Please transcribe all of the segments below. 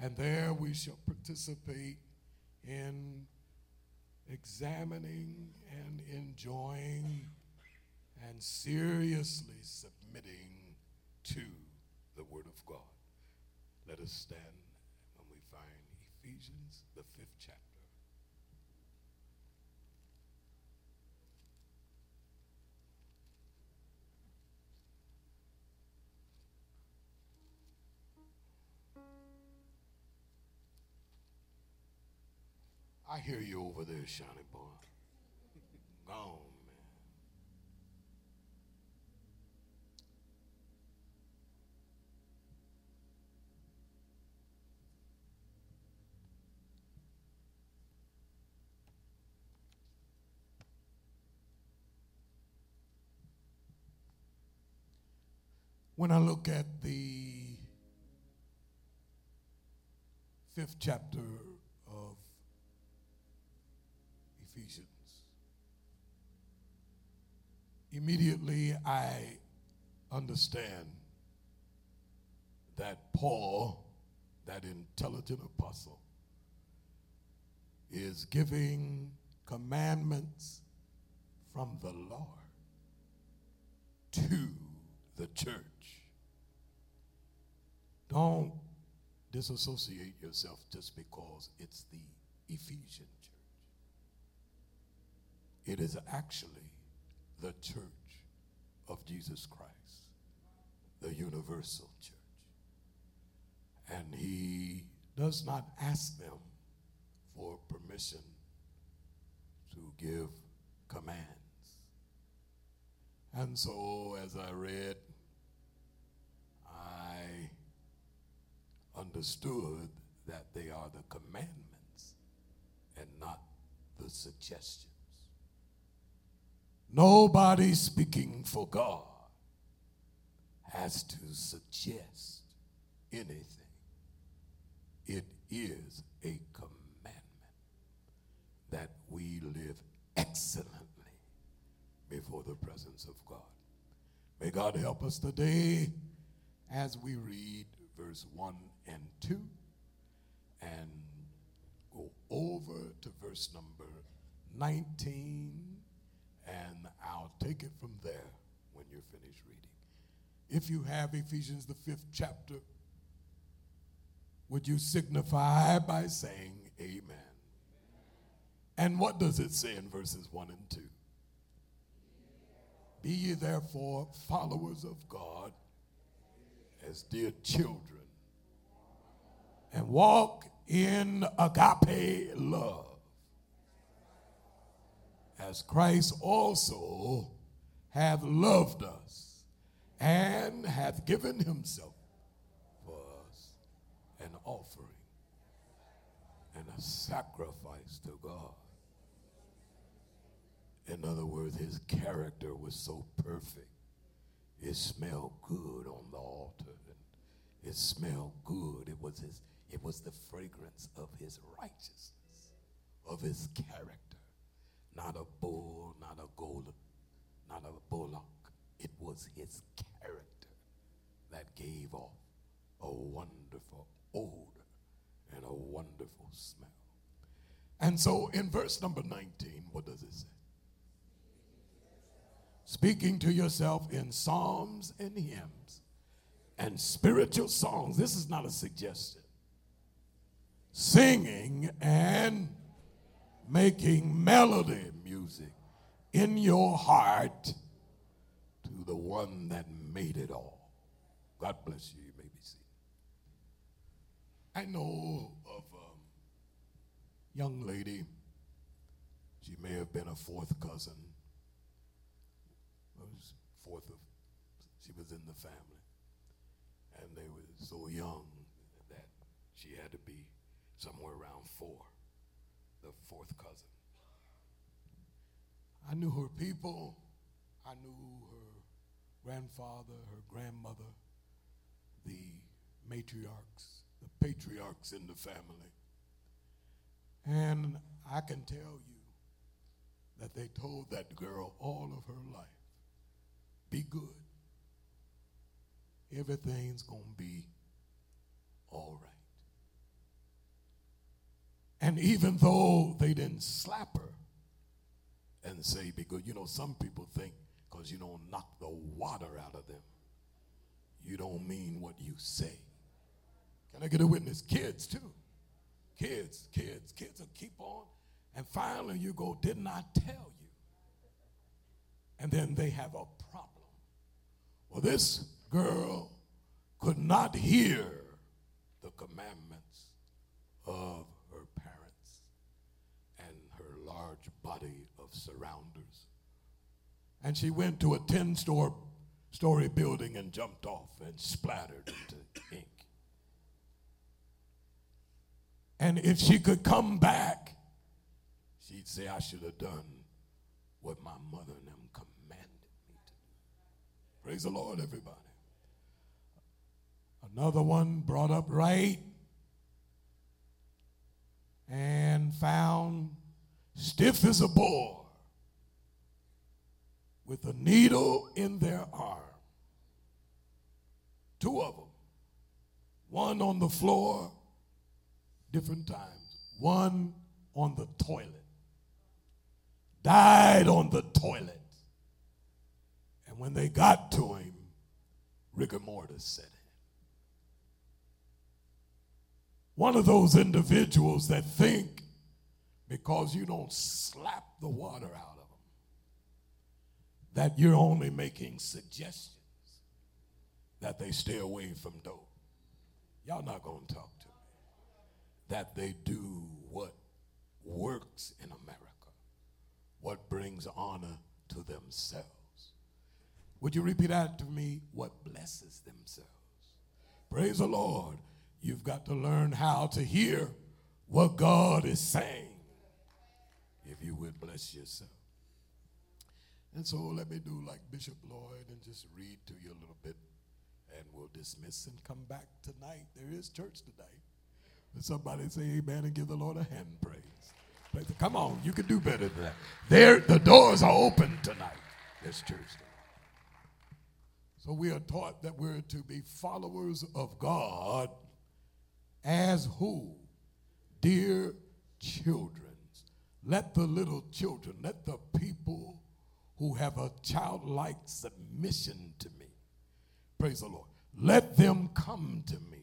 And there we shall participate in examining and enjoying and seriously submitting to the Word of God. Let us stand when we find Ephesians, the fifth chapter. Hear you over there, Shiny Boy. Gone, man. When I look at the fifth chapter of Ephesians, immediately I understand that Paul, that intelligent apostle, is giving commandments from the Lord to the church. Don't disassociate yourself just because it's the Ephesian church. It is actually the church of Jesus Christ, the universal church. And he does not ask them for permission to give commands. And so, as I read, I understood that they are the commandments and not the suggestions. Nobody speaking for God has to suggest anything. It is a commandment that we live excellently before the presence of God. May God help us today as we read verse 1 and 2 and go over to verse number 19 and I'll take it from there when you're finished reading. If you have Ephesians, the fifth chapter, would you signify by saying amen? And what does it say in verses 1 and 2? Be ye therefore followers of God as dear children and walk in agape love as Christ also hath loved us and hath given himself for us an offering and a sacrifice to God. In other words, his character was so perfect. It smelled good on the altar. And it smelled good. It was his, it was the fragrance of his righteousness, of his character not a bull, not a gold, not a bullock. It was his character that gave off a wonderful odor and a wonderful smell. And so in verse number 19, what does it say? Speaking to yourself in psalms and hymns and spiritual songs. This is not a suggestion. Singing and making melody music in your heart to the one that made it all. God bless you. You may be seated. I know of a young lady. She may have been a fourth cousin. Was fourth of, she was in the family. And they were so young that she had to be somewhere around four the fourth cousin. I knew her people. I knew her grandfather, her grandmother, the matriarchs, the patriarchs in the family. And I can tell you that they told that girl all of her life be good. Everything's going to be all right. And even though they didn't slap her and say, because you know, some people think because you don't knock the water out of them, you don't mean what you say. Can I get a witness? Kids, too. Kids, kids, kids will keep on. And finally, you go, Didn't I tell you? And then they have a problem. Well, this girl could not hear the commandments of her parents and her large body of surrounders. And she went to a 10 story story building and jumped off and splattered into ink. And if she could come back, she'd say, I should have done what my mother and them commanded me to do. Praise the Lord, everybody. Another one brought up right and found stiff as a boar with a needle in their arm. Two of them. One on the floor, different times. One on the toilet. Died on the toilet. And when they got to him, rigor mortis set in. One of those individuals that think because you don't slap the water out of them, that you're only making suggestions that they stay away from dope. Y'all not going to talk to me. That they do what works in America, what brings honor to themselves. Would you repeat that to me? What blesses themselves. Praise the Lord. You've got to learn how to hear what God is saying if you would bless yourself. And so let me do like Bishop Lloyd and just read to you a little bit and we'll dismiss and come back tonight. There is church tonight. But somebody say amen and give the Lord a hand praise. praise. Come on, you can do better than that. There, the doors are open tonight. There's church tonight. So we are taught that we're to be followers of God as who? Dear children. Let the little children, let the people who have a childlike submission to me, praise the Lord, let them come to me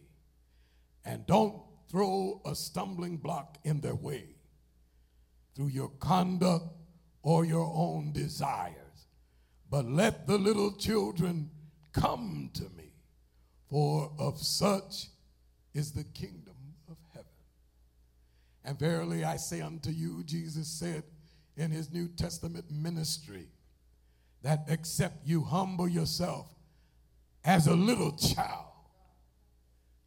and don't throw a stumbling block in their way through your conduct or your own desires, but let the little children come to me, for of such is the kingdom. And verily I say unto you, Jesus said in his New Testament ministry, that except you humble yourself as a little child,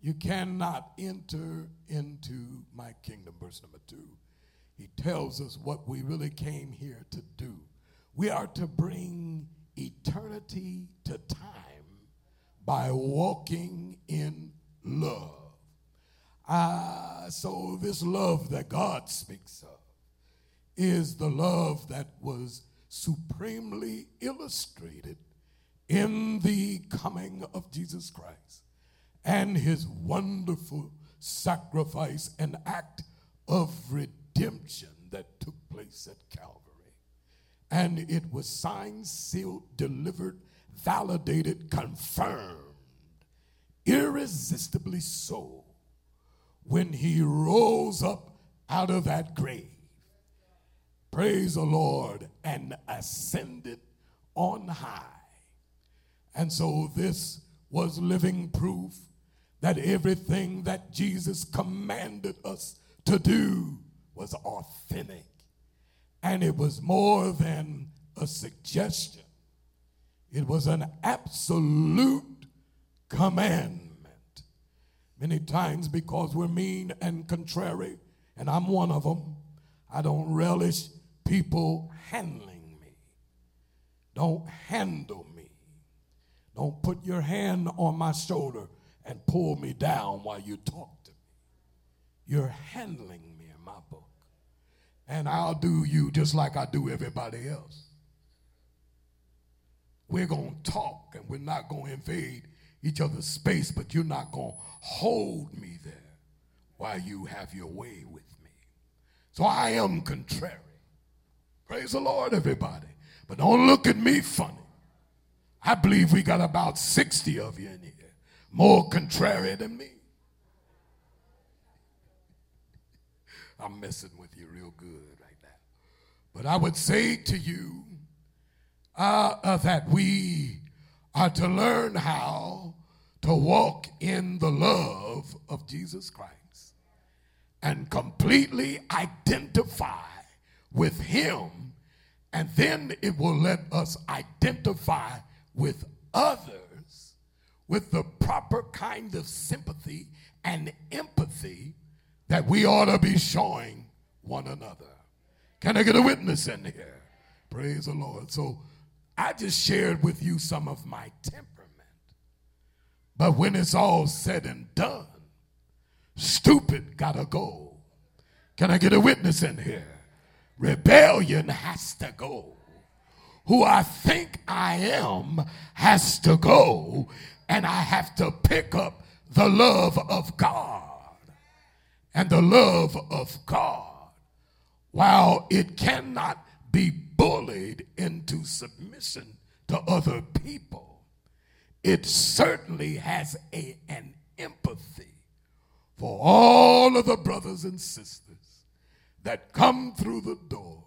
you cannot enter into my kingdom. Verse number two, he tells us what we really came here to do. We are to bring eternity to time by walking in love. Uh, so, this love that God speaks of is the love that was supremely illustrated in the coming of Jesus Christ and his wonderful sacrifice and act of redemption that took place at Calvary. And it was signed, sealed, delivered, validated, confirmed, irresistibly so when he rose up out of that grave. Praise the Lord, and ascended on high. And so this was living proof that everything that Jesus commanded us to do was authentic. And it was more than a suggestion, it was an absolute command many times because we're mean and contrary, and I'm one of them. I don't relish people handling me. Don't handle me. Don't put your hand on my shoulder and pull me down while you talk to me. You're handling me in my book. And I'll do you just like I do everybody else. We're going to talk and we're not going to invade each other's space, but you're not going to hold me there while you have your way with me. So I am contrary. Praise the Lord, everybody. But don't look at me funny. I believe we got about 60 of you in here, more contrary than me. I'm messing with you real good right now. But I would say to you uh, uh, that we are to learn how to walk in the love of Jesus Christ and completely identify with Him, and then it will let us identify with others with the proper kind of sympathy and empathy that we ought to be showing one another. Can I get a witness in here? Praise the Lord. So I just shared with you some of my temperament. But when it's all said and done, stupid gotta go. Can I get a witness in here? Rebellion has to go. Who I think I am has to go, and I have to pick up the love of God. And the love of God, while it cannot be bullied into submission to other people, it certainly has a, an empathy for all of the brothers and sisters that come through the doors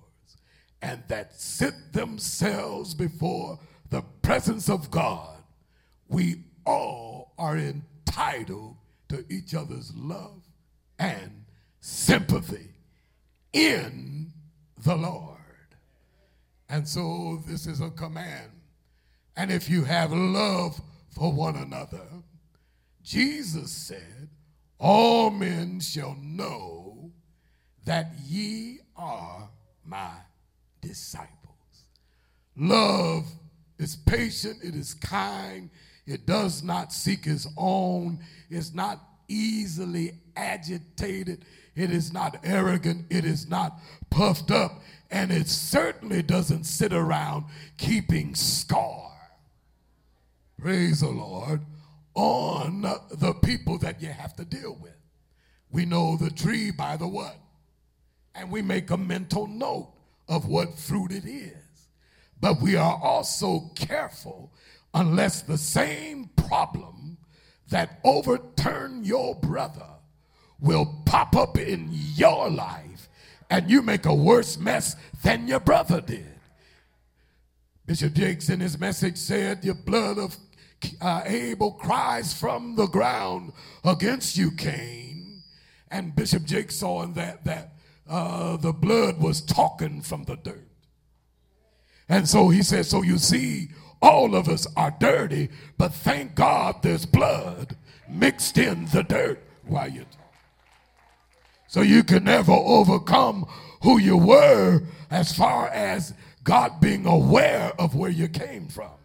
and that sit themselves before the presence of God, we all are entitled to each other's love and sympathy in the Lord. And so this is a command. And if you have love for one another, Jesus said, All men shall know that ye are my disciples. Love is patient, it is kind, it does not seek its own, it's not easily agitated, it is not arrogant, it is not puffed up, and it certainly doesn't sit around keeping score. Praise the Lord on the people that you have to deal with. We know the tree by the what? and we make a mental note of what fruit it is. But we are also careful unless the same problem that overturned your brother will pop up in your life and you make a worse mess than your brother did. Bishop Jakes in his message said, Your blood of uh, Abel cries from the ground against you, Cain. And Bishop Jakes saw in that that uh, the blood was talking from the dirt. And so he said, So you see, all of us are dirty, but thank God there's blood mixed in the dirt while you. So you can never overcome who you were as far as God being aware of where you came from.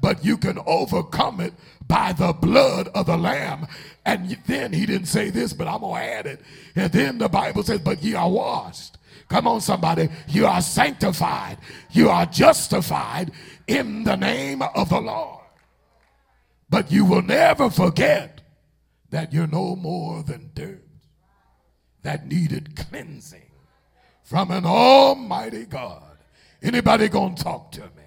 But you can overcome it by the blood of the Lamb. And then he didn't say this, but I'm going to add it. And then the Bible says, But ye are washed. Come on, somebody. You are sanctified. You are justified in the name of the Lord. But you will never forget that you're no more than dirt that needed cleansing from an almighty God. Anybody gonna talk to me?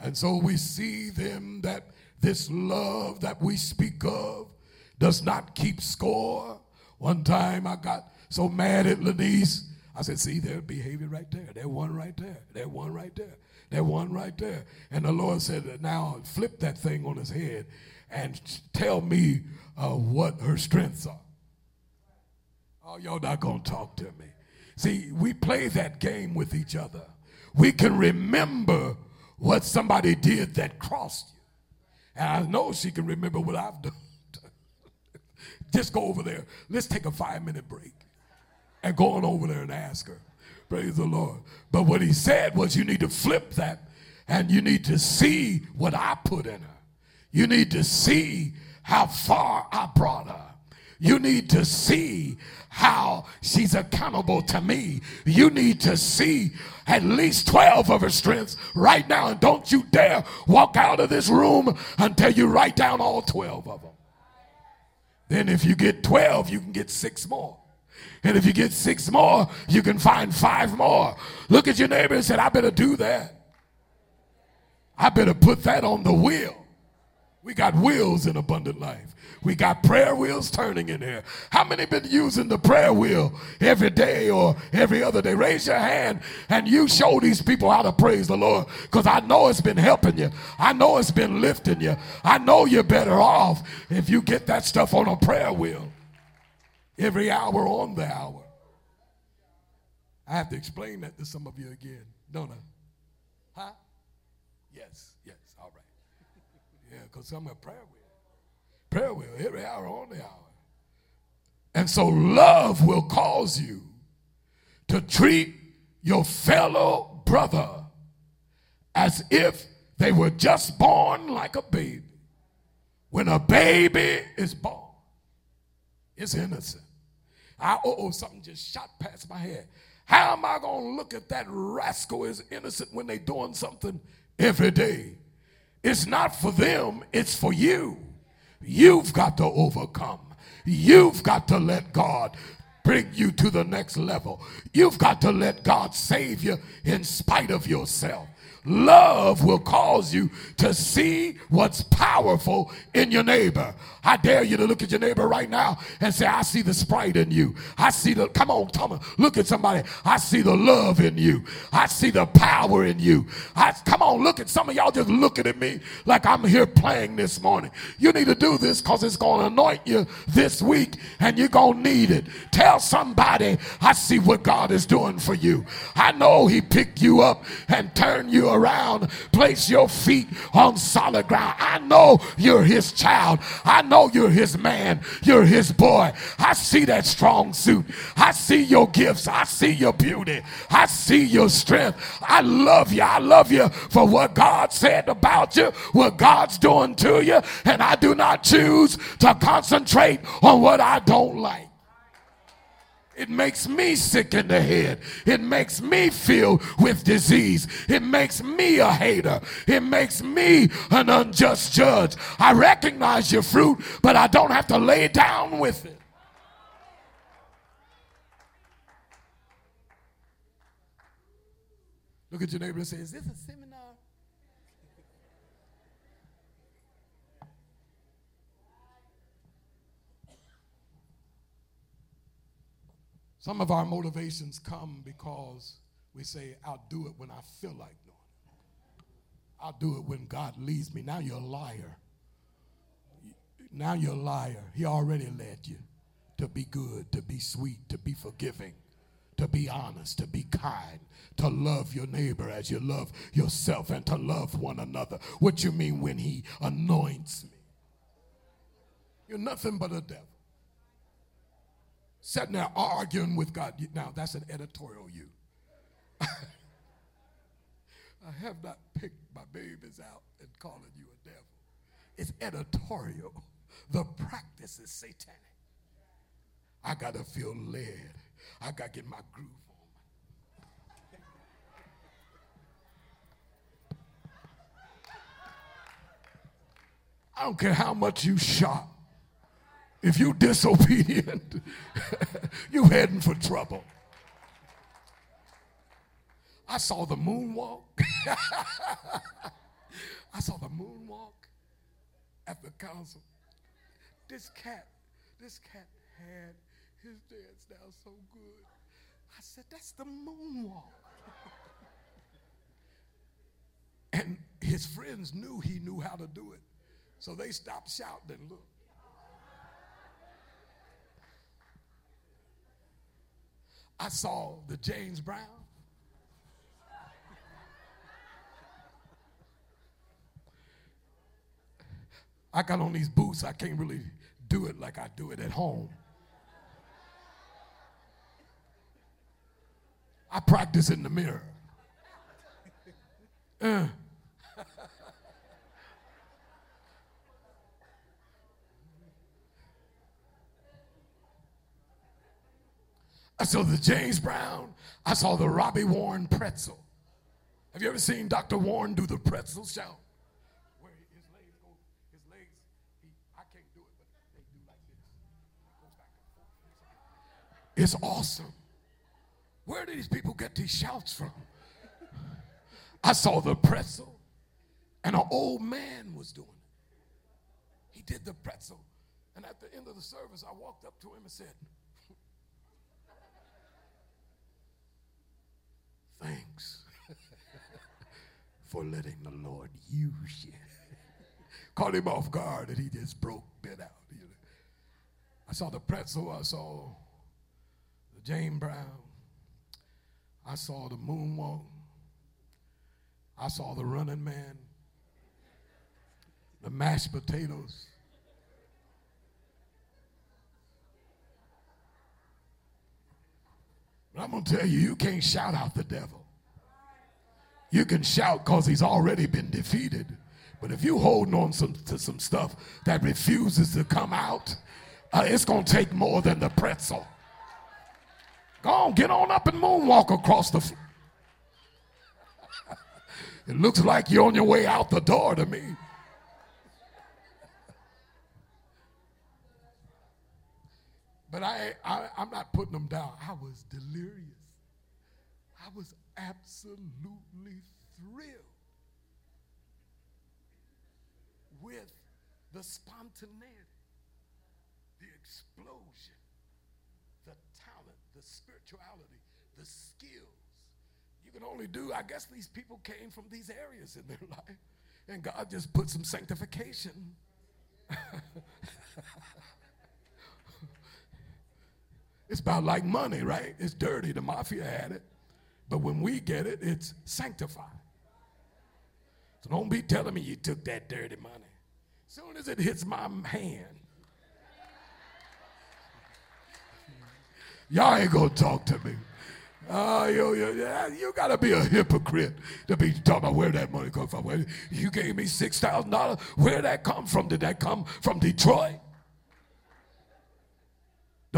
And so we see them that this love that we speak of does not keep score. One time I got so mad at Lenise. I said, see, their behavior right there. That one right there. That one right there. That one right there. And the Lord said, now flip that thing on his head and tell me uh, what her strengths are. Oh, y'all not going to talk to me. See, we play that game with each other. We can remember what somebody did that crossed you. And I know she can remember what I've done. Just go over there. Let's take a five minute break and go on over there and ask her. Praise the Lord. But what he said was, you need to flip that and you need to see what I put in her. You need to see how far I brought her. You need to see how she's accountable to me. You need to see at least 12 of her strengths right now. And don't you dare walk out of this room until you write down all 12 of them. Then, if you get 12, you can get six more. And if you get six more, you can find five more. Look at your neighbor and say, I better do that. I better put that on the wheel. We got wheels in abundant life. We got prayer wheels turning in here. How many been using the prayer wheel every day or every other day? Raise your hand and you show these people how to praise the Lord because I know it's been helping you. I know it's been lifting you. I know you're better off if you get that stuff on a prayer wheel every hour on the hour. I have to explain that to some of you again, don't I? Huh? Yes, yes, all right. Yeah, because some of prayer wheel. Prayer wheel every hour on the hour. And so love will cause you to treat your fellow brother as if they were just born like a baby. When a baby is born, it's innocent. I, oh, something just shot past my head. How am I going to look at that rascal as innocent when they doing something every day? It's not for them, it's for you. You've got to overcome. You've got to let God bring you to the next level. You've got to let God save you in spite of yourself. Love will cause you to see what's powerful in your neighbor. I dare you to look at your neighbor right now and say, I see the sprite in you. I see the, come on, come on, look at somebody. I see the love in you. I see the power in you. I, come on, look at some of y'all just looking at me like I'm here playing this morning. You need to do this because it's going to anoint you this week and you're going to need it. Tell somebody, I see what God is doing for you. I know He picked you up and turned you around, place your feet on solid ground. I know you're His child. I know you're his man. You're his boy. I see that strong suit. I see your gifts. I see your beauty. I see your strength. I love you. I love you for what God said about you, what God's doing to you. And I do not choose to concentrate on what I don't like. It makes me sick in the head. It makes me feel with disease. It makes me a hater. It makes me an unjust judge. I recognize your fruit, but I don't have to lay down with it. Look at your neighbor and say, Is this a seminar? Some of our motivations come because we say, I'll do it when I feel like doing it. I'll do it when God leads me. Now you're a liar. Now you're a liar. He already led you to be good, to be sweet, to be forgiving, to be honest, to be kind, to love your neighbor as you love yourself, and to love one another. What you mean when he anoints me? You're nothing but a devil sitting there arguing with God. Now, that's an editorial you. I have not picked my babies out and calling you a devil. It's editorial. The practice is satanic. I got to feel led. I got to get my groove on. I don't care how much you shot. If you disobedient, you heading for trouble. I saw the moonwalk. I saw the moonwalk at the council. This cat, this cat had his dance down so good. I said, that's the moonwalk. and his friends knew he knew how to do it. So they stopped shouting and looked. I saw the James Brown. I got on these boots, I can't really do it like I do it at home. I practice in the mirror. Uh. I saw the James Brown. I saw the Robbie Warren pretzel. Have you ever seen Dr. Warren do the pretzel show? Where his legs go, his legs, he, I can't do it, but they do like this. It's awesome. Where do these people get these shouts from? I saw the pretzel, and an old man was doing it. He did the pretzel. And at the end of the service, I walked up to him and said, Thanks for letting the Lord use you. Caught him off guard and he just broke bit out. You know. I saw the pretzel, I saw the James Brown, I saw the moonwalk, I saw the running man, the mashed potatoes. But I'm going to tell you, you can't shout out the devil. You can shout because he's already been defeated. But if you holding on some, to some stuff that refuses to come out, uh, it's going to take more than the pretzel. Go on, get on up and moonwalk across the. Floor. it looks like you're on your way out the door to me. But I, I, I'm not putting them down. I was delirious. I was absolutely thrilled with the spontaneity, the explosion, the talent, the spirituality, the skills. You can only do, I guess these people came from these areas in their life, and God just put some sanctification. it's about like money, right? It's dirty. The mafia had it. But when we get it, it's sanctified. So don't be telling me you took that dirty money. As soon as it hits my hand, y'all ain't gonna talk to me. Ah, oh, you, you, you gotta be a hypocrite to be talking about where that money come from. You gave me six thousand dollars. Where did that come from? Did that come from Detroit?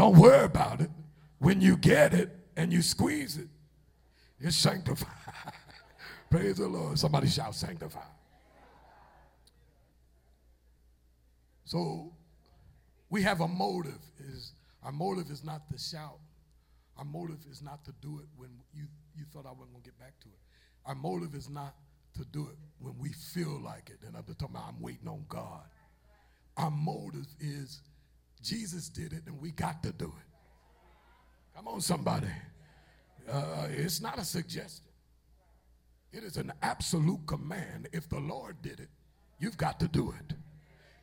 Don't worry about it. When you get it and you squeeze it, it's sanctified. Praise the Lord. Somebody shout sanctified. So we have a motive. Is our motive is not to shout. Our motive is not to do it when you, you thought I wasn't gonna get back to it. Our motive is not to do it when we feel like it. And I'm just talking about I'm waiting on God. Our motive is Jesus did it and we got to do it. Come on, somebody. Uh, it's not a suggestion. It is an absolute command. If the Lord did it, you've got to do it.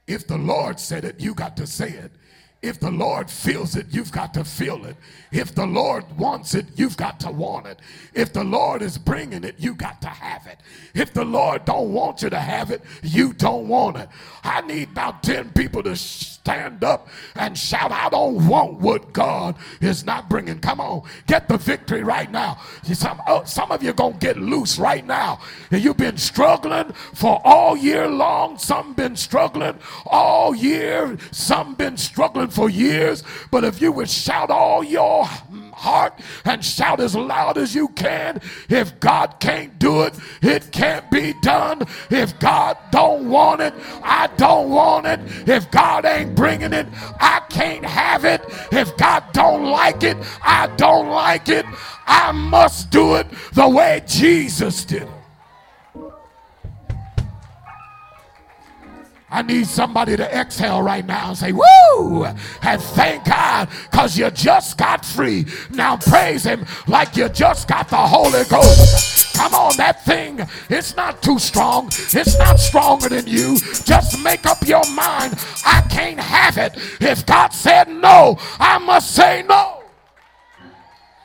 If the Lord said it, you got to say it. If the Lord feels it, you've got to feel it. If the Lord wants it, you've got to want it. If the Lord is bringing it, you got to have it. If the Lord don't want you to have it, you don't want it. I need about 10 people to stand up and shout, I don't want what God is not bringing. Come on, get the victory right now. Some, oh, some of you are going to get loose right now. You've been struggling for all year long. Some been struggling all year. Some been struggling for years, but if you would shout all your heart and shout as loud as you can, if God can't do it, it can't be done. If God don't want it, I don't want it. If God ain't bringing it, I can't have it. If God don't like it, I don't like it. I must do it the way Jesus did. I need somebody to exhale right now and say, Woo! And thank God because you just got free. Now praise Him like you just got the Holy Ghost. Come on, that thing, it's not too strong. It's not stronger than you. Just make up your mind. I can't have it. If God said no, I must say no.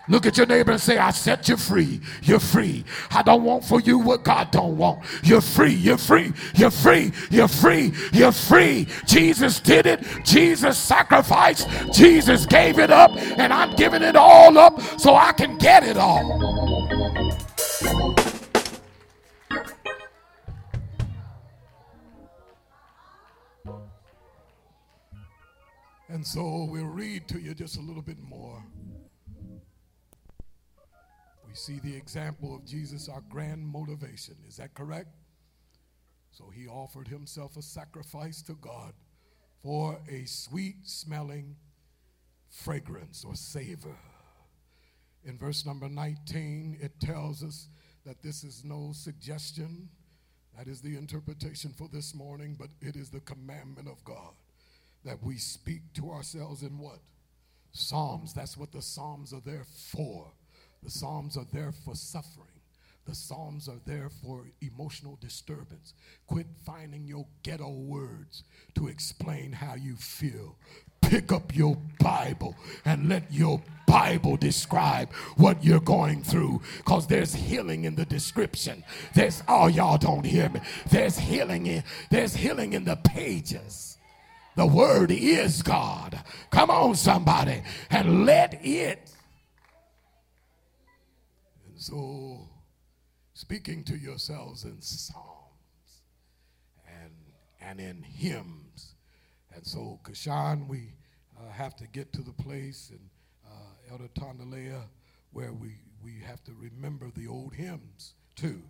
Look at your neighbor and say, I set you free. You're free. I don't want for you what God don't want. You're free. You're free. You're free. You're free. You're free. Jesus did it. Jesus sacrificed. Jesus gave it up. And I'm giving it all up so I can get it all. And so we'll read to you just a little bit more. See the example of Jesus, our grand motivation. Is that correct? So he offered himself a sacrifice to God for a sweet smelling, fragrance or savor. In verse number 19, it tells us that this is no suggestion. That is the interpretation for this morning, but it is the commandment of God that we speak to ourselves in what? Psalms. That's what the Psalms are there for. The Psalms are there for suffering. The Psalms are there for emotional disturbance. Quit finding your ghetto words to explain how you feel. Pick up your Bible and let your Bible describe what you're going through because there's healing in the description. There's, oh, y'all don't hear me. There's healing in, there's healing in the pages. The word is God. Come on, somebody, and let it. So speaking to yourselves in psalms and, and in hymns. And so, Kashan, we uh, have to get to the place, and uh, Elder Tondalea, where we, we have to remember the old hymns too.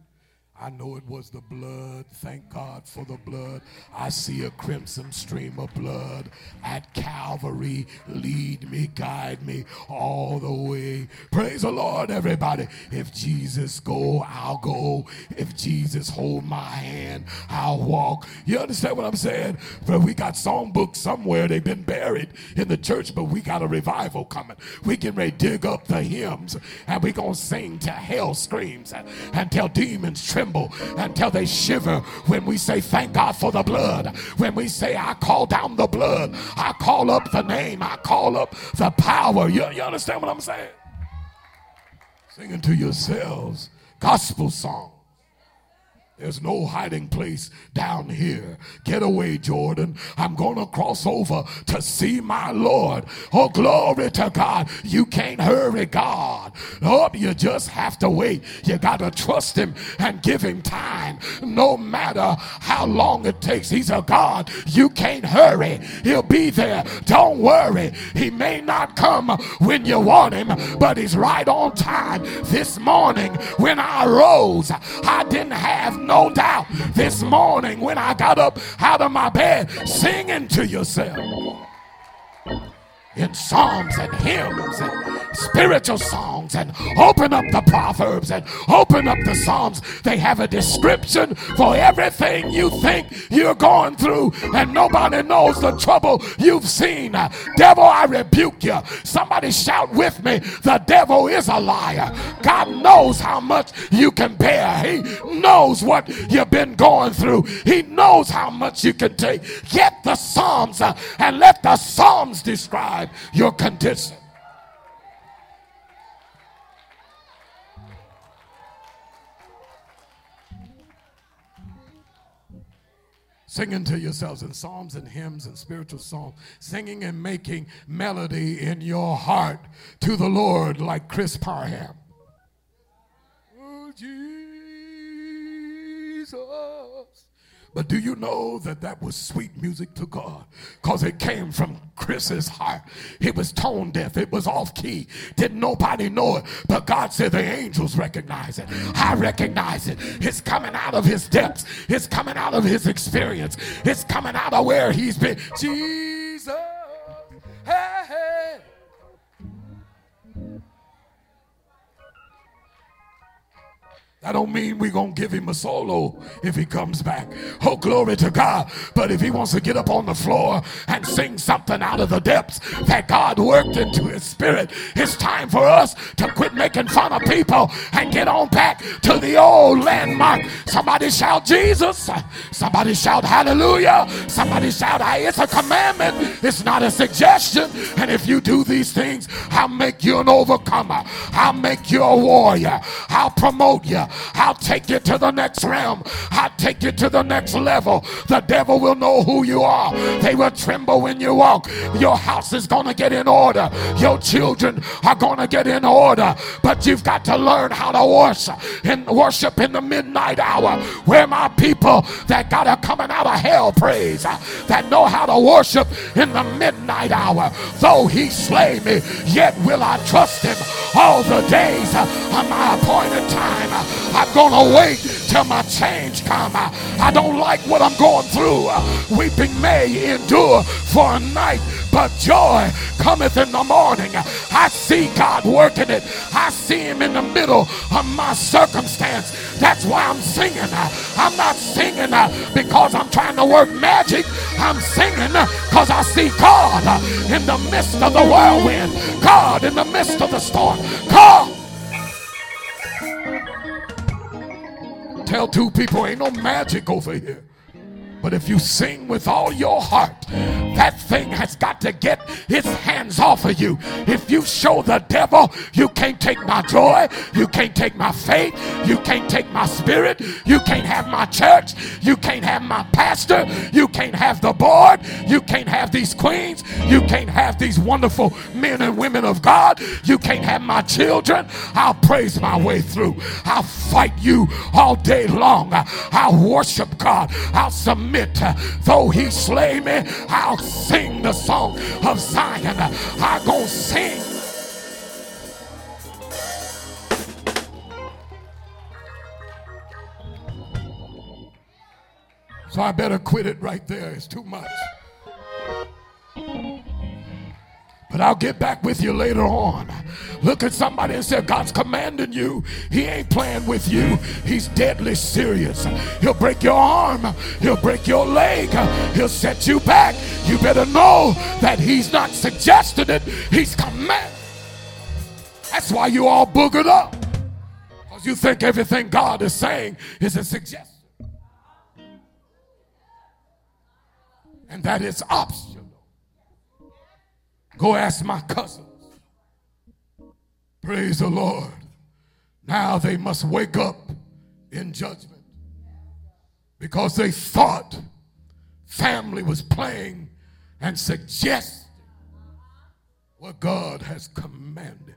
I know it was the blood. Thank God for the blood. I see a crimson stream of blood at Calvary. Lead me, guide me all the way. Praise the Lord, everybody. If Jesus go, I'll go. If Jesus hold my hand, I'll walk. You understand what I'm saying? But we got songbooks somewhere. They've been buried in the church, but we got a revival coming. We can ready dig up the hymns and we gonna sing till hell screams and, and demons tremble until they shiver when we say, Thank God for the blood. When we say, I call down the blood, I call up the name, I call up the power. You, you understand what I'm saying? Singing to yourselves gospel songs. There's no hiding place down here. Get away, Jordan. I'm going to cross over to see my Lord. Oh, glory to God. You can't hurry God. Oh, you just have to wait. You got to trust Him and give Him time. No matter how long it takes, He's a God. You can't hurry. He'll be there. Don't worry. He may not come when you want Him, but He's right on time. This morning, when I rose, I didn't have no doubt this morning when I got up out of my bed singing to yourself in psalms and hymns and spiritual songs and open up the Proverbs and open up the Psalms. They have a description for everything you think you're going through, and nobody knows the trouble you've seen. Devil, I rebuke you. Somebody shout with me the devil is a liar. God knows how much you can bear, He knows what you've been going through, He knows how much you can take. Get the Psalms uh, and let the Psalms describe your condition. Singing to yourselves in psalms and hymns and spiritual songs, singing and making melody in your heart to the Lord like Chris Parham. Oh, But do you know that that was sweet music to God? Because it came from Chris's heart. It was tone deaf, it was off key. Didn't nobody know it? But God said the angels recognize it. I recognize it. It's coming out of his depths, it's coming out of his experience, it's coming out of where he's been. Jesus. That don't mean we're going to give him a solo if he comes back. Oh, glory to God. But if he wants to get up on the floor and sing something out of the depths that God worked into his spirit, it's time for us to quit making fun of people and get on back to the old landmark. Somebody shout Jesus. Somebody shout hallelujah. Somebody shout, hey, it's a commandment. It's not a suggestion. And if you do these things, I'll make you an overcomer. I'll make you a warrior. I'll promote you. I'll take you to the next realm. I'll take you to the next level. The devil will know who you are. They will tremble when you walk. Your house is going to get in order. Your children are going to get in order. But you've got to learn how to worship and worship in the midnight hour. Where my people that got a coming out of hell praise, that know how to worship in the midnight hour. Though he slay me, yet will I trust him all the days of my appointed time. I'm going to wait till my change come. I don't like what I'm going through. Weeping may endure for a night, but joy cometh in the morning. I see God working it. I see him in the middle of my circumstance. That's why I'm singing. I'm not singing uh, because I'm trying to work magic. I'm singing uh, because I see God uh, in the midst of the whirlwind, God in the midst of the storm. God. Tell two people ain't no magic over here. But if you sing with all your heart, that thing has got to get its hands off of you. If you show the devil, you can't take my joy, you can't take my faith, you can't take my spirit, you can't have my church, you can't have my pastor, you can't have the board, you can't have these queens, you can't have these wonderful men and women of God, you can't have my children. I'll praise my way through. I'll fight you all day long. I'll worship God. I'll submit Though he slay me, I'll sing the song of Zion. I gonna sing. So I better quit it right there. It's too much. But I'll get back with you later on. Look at somebody and say, God's commanding you. He ain't playing with you. He's deadly serious. He'll break your arm. He'll break your leg. He'll set you back. You better know that he's not suggesting it. He's commanding. That's why you all boogered up. Because you think everything God is saying is a suggestion. And that is optional. Go ask my cousins. Praise the Lord. Now they must wake up in judgment because they thought family was playing and suggesting what God has commanded.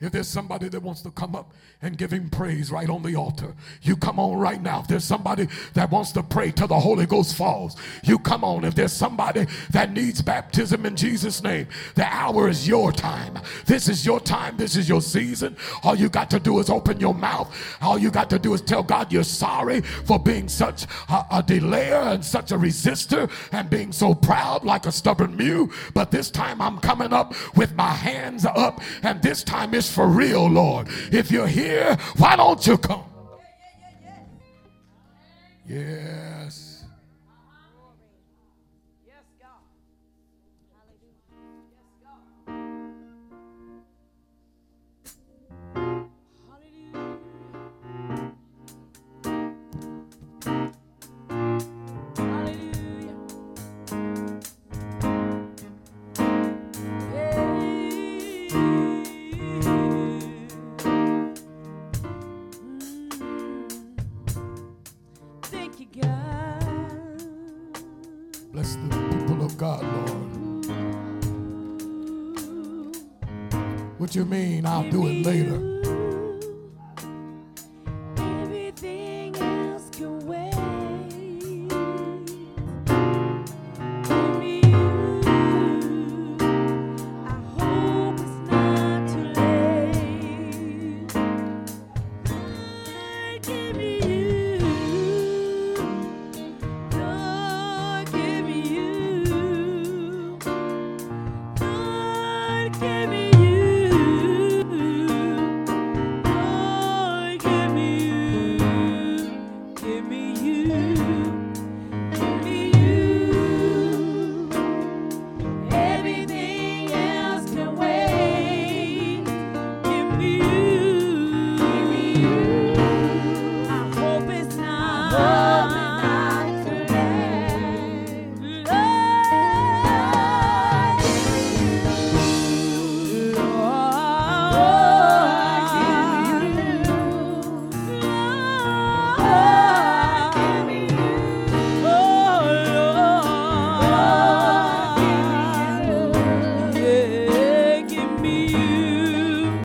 If there's somebody that wants to come up and give him praise right on the altar. You come on right now. If there's somebody that wants to pray till the Holy Ghost falls, you come on. If there's somebody that needs baptism in Jesus' name, the hour is your time. This is your time. This is your season. All you got to do is open your mouth. All you got to do is tell God you're sorry for being such a, a delayer and such a resistor and being so proud like a stubborn mule. But this time I'm coming up with my hands up, and this time it's for real, Lord. If you're here, why don't you come? Yes. I'll do it later.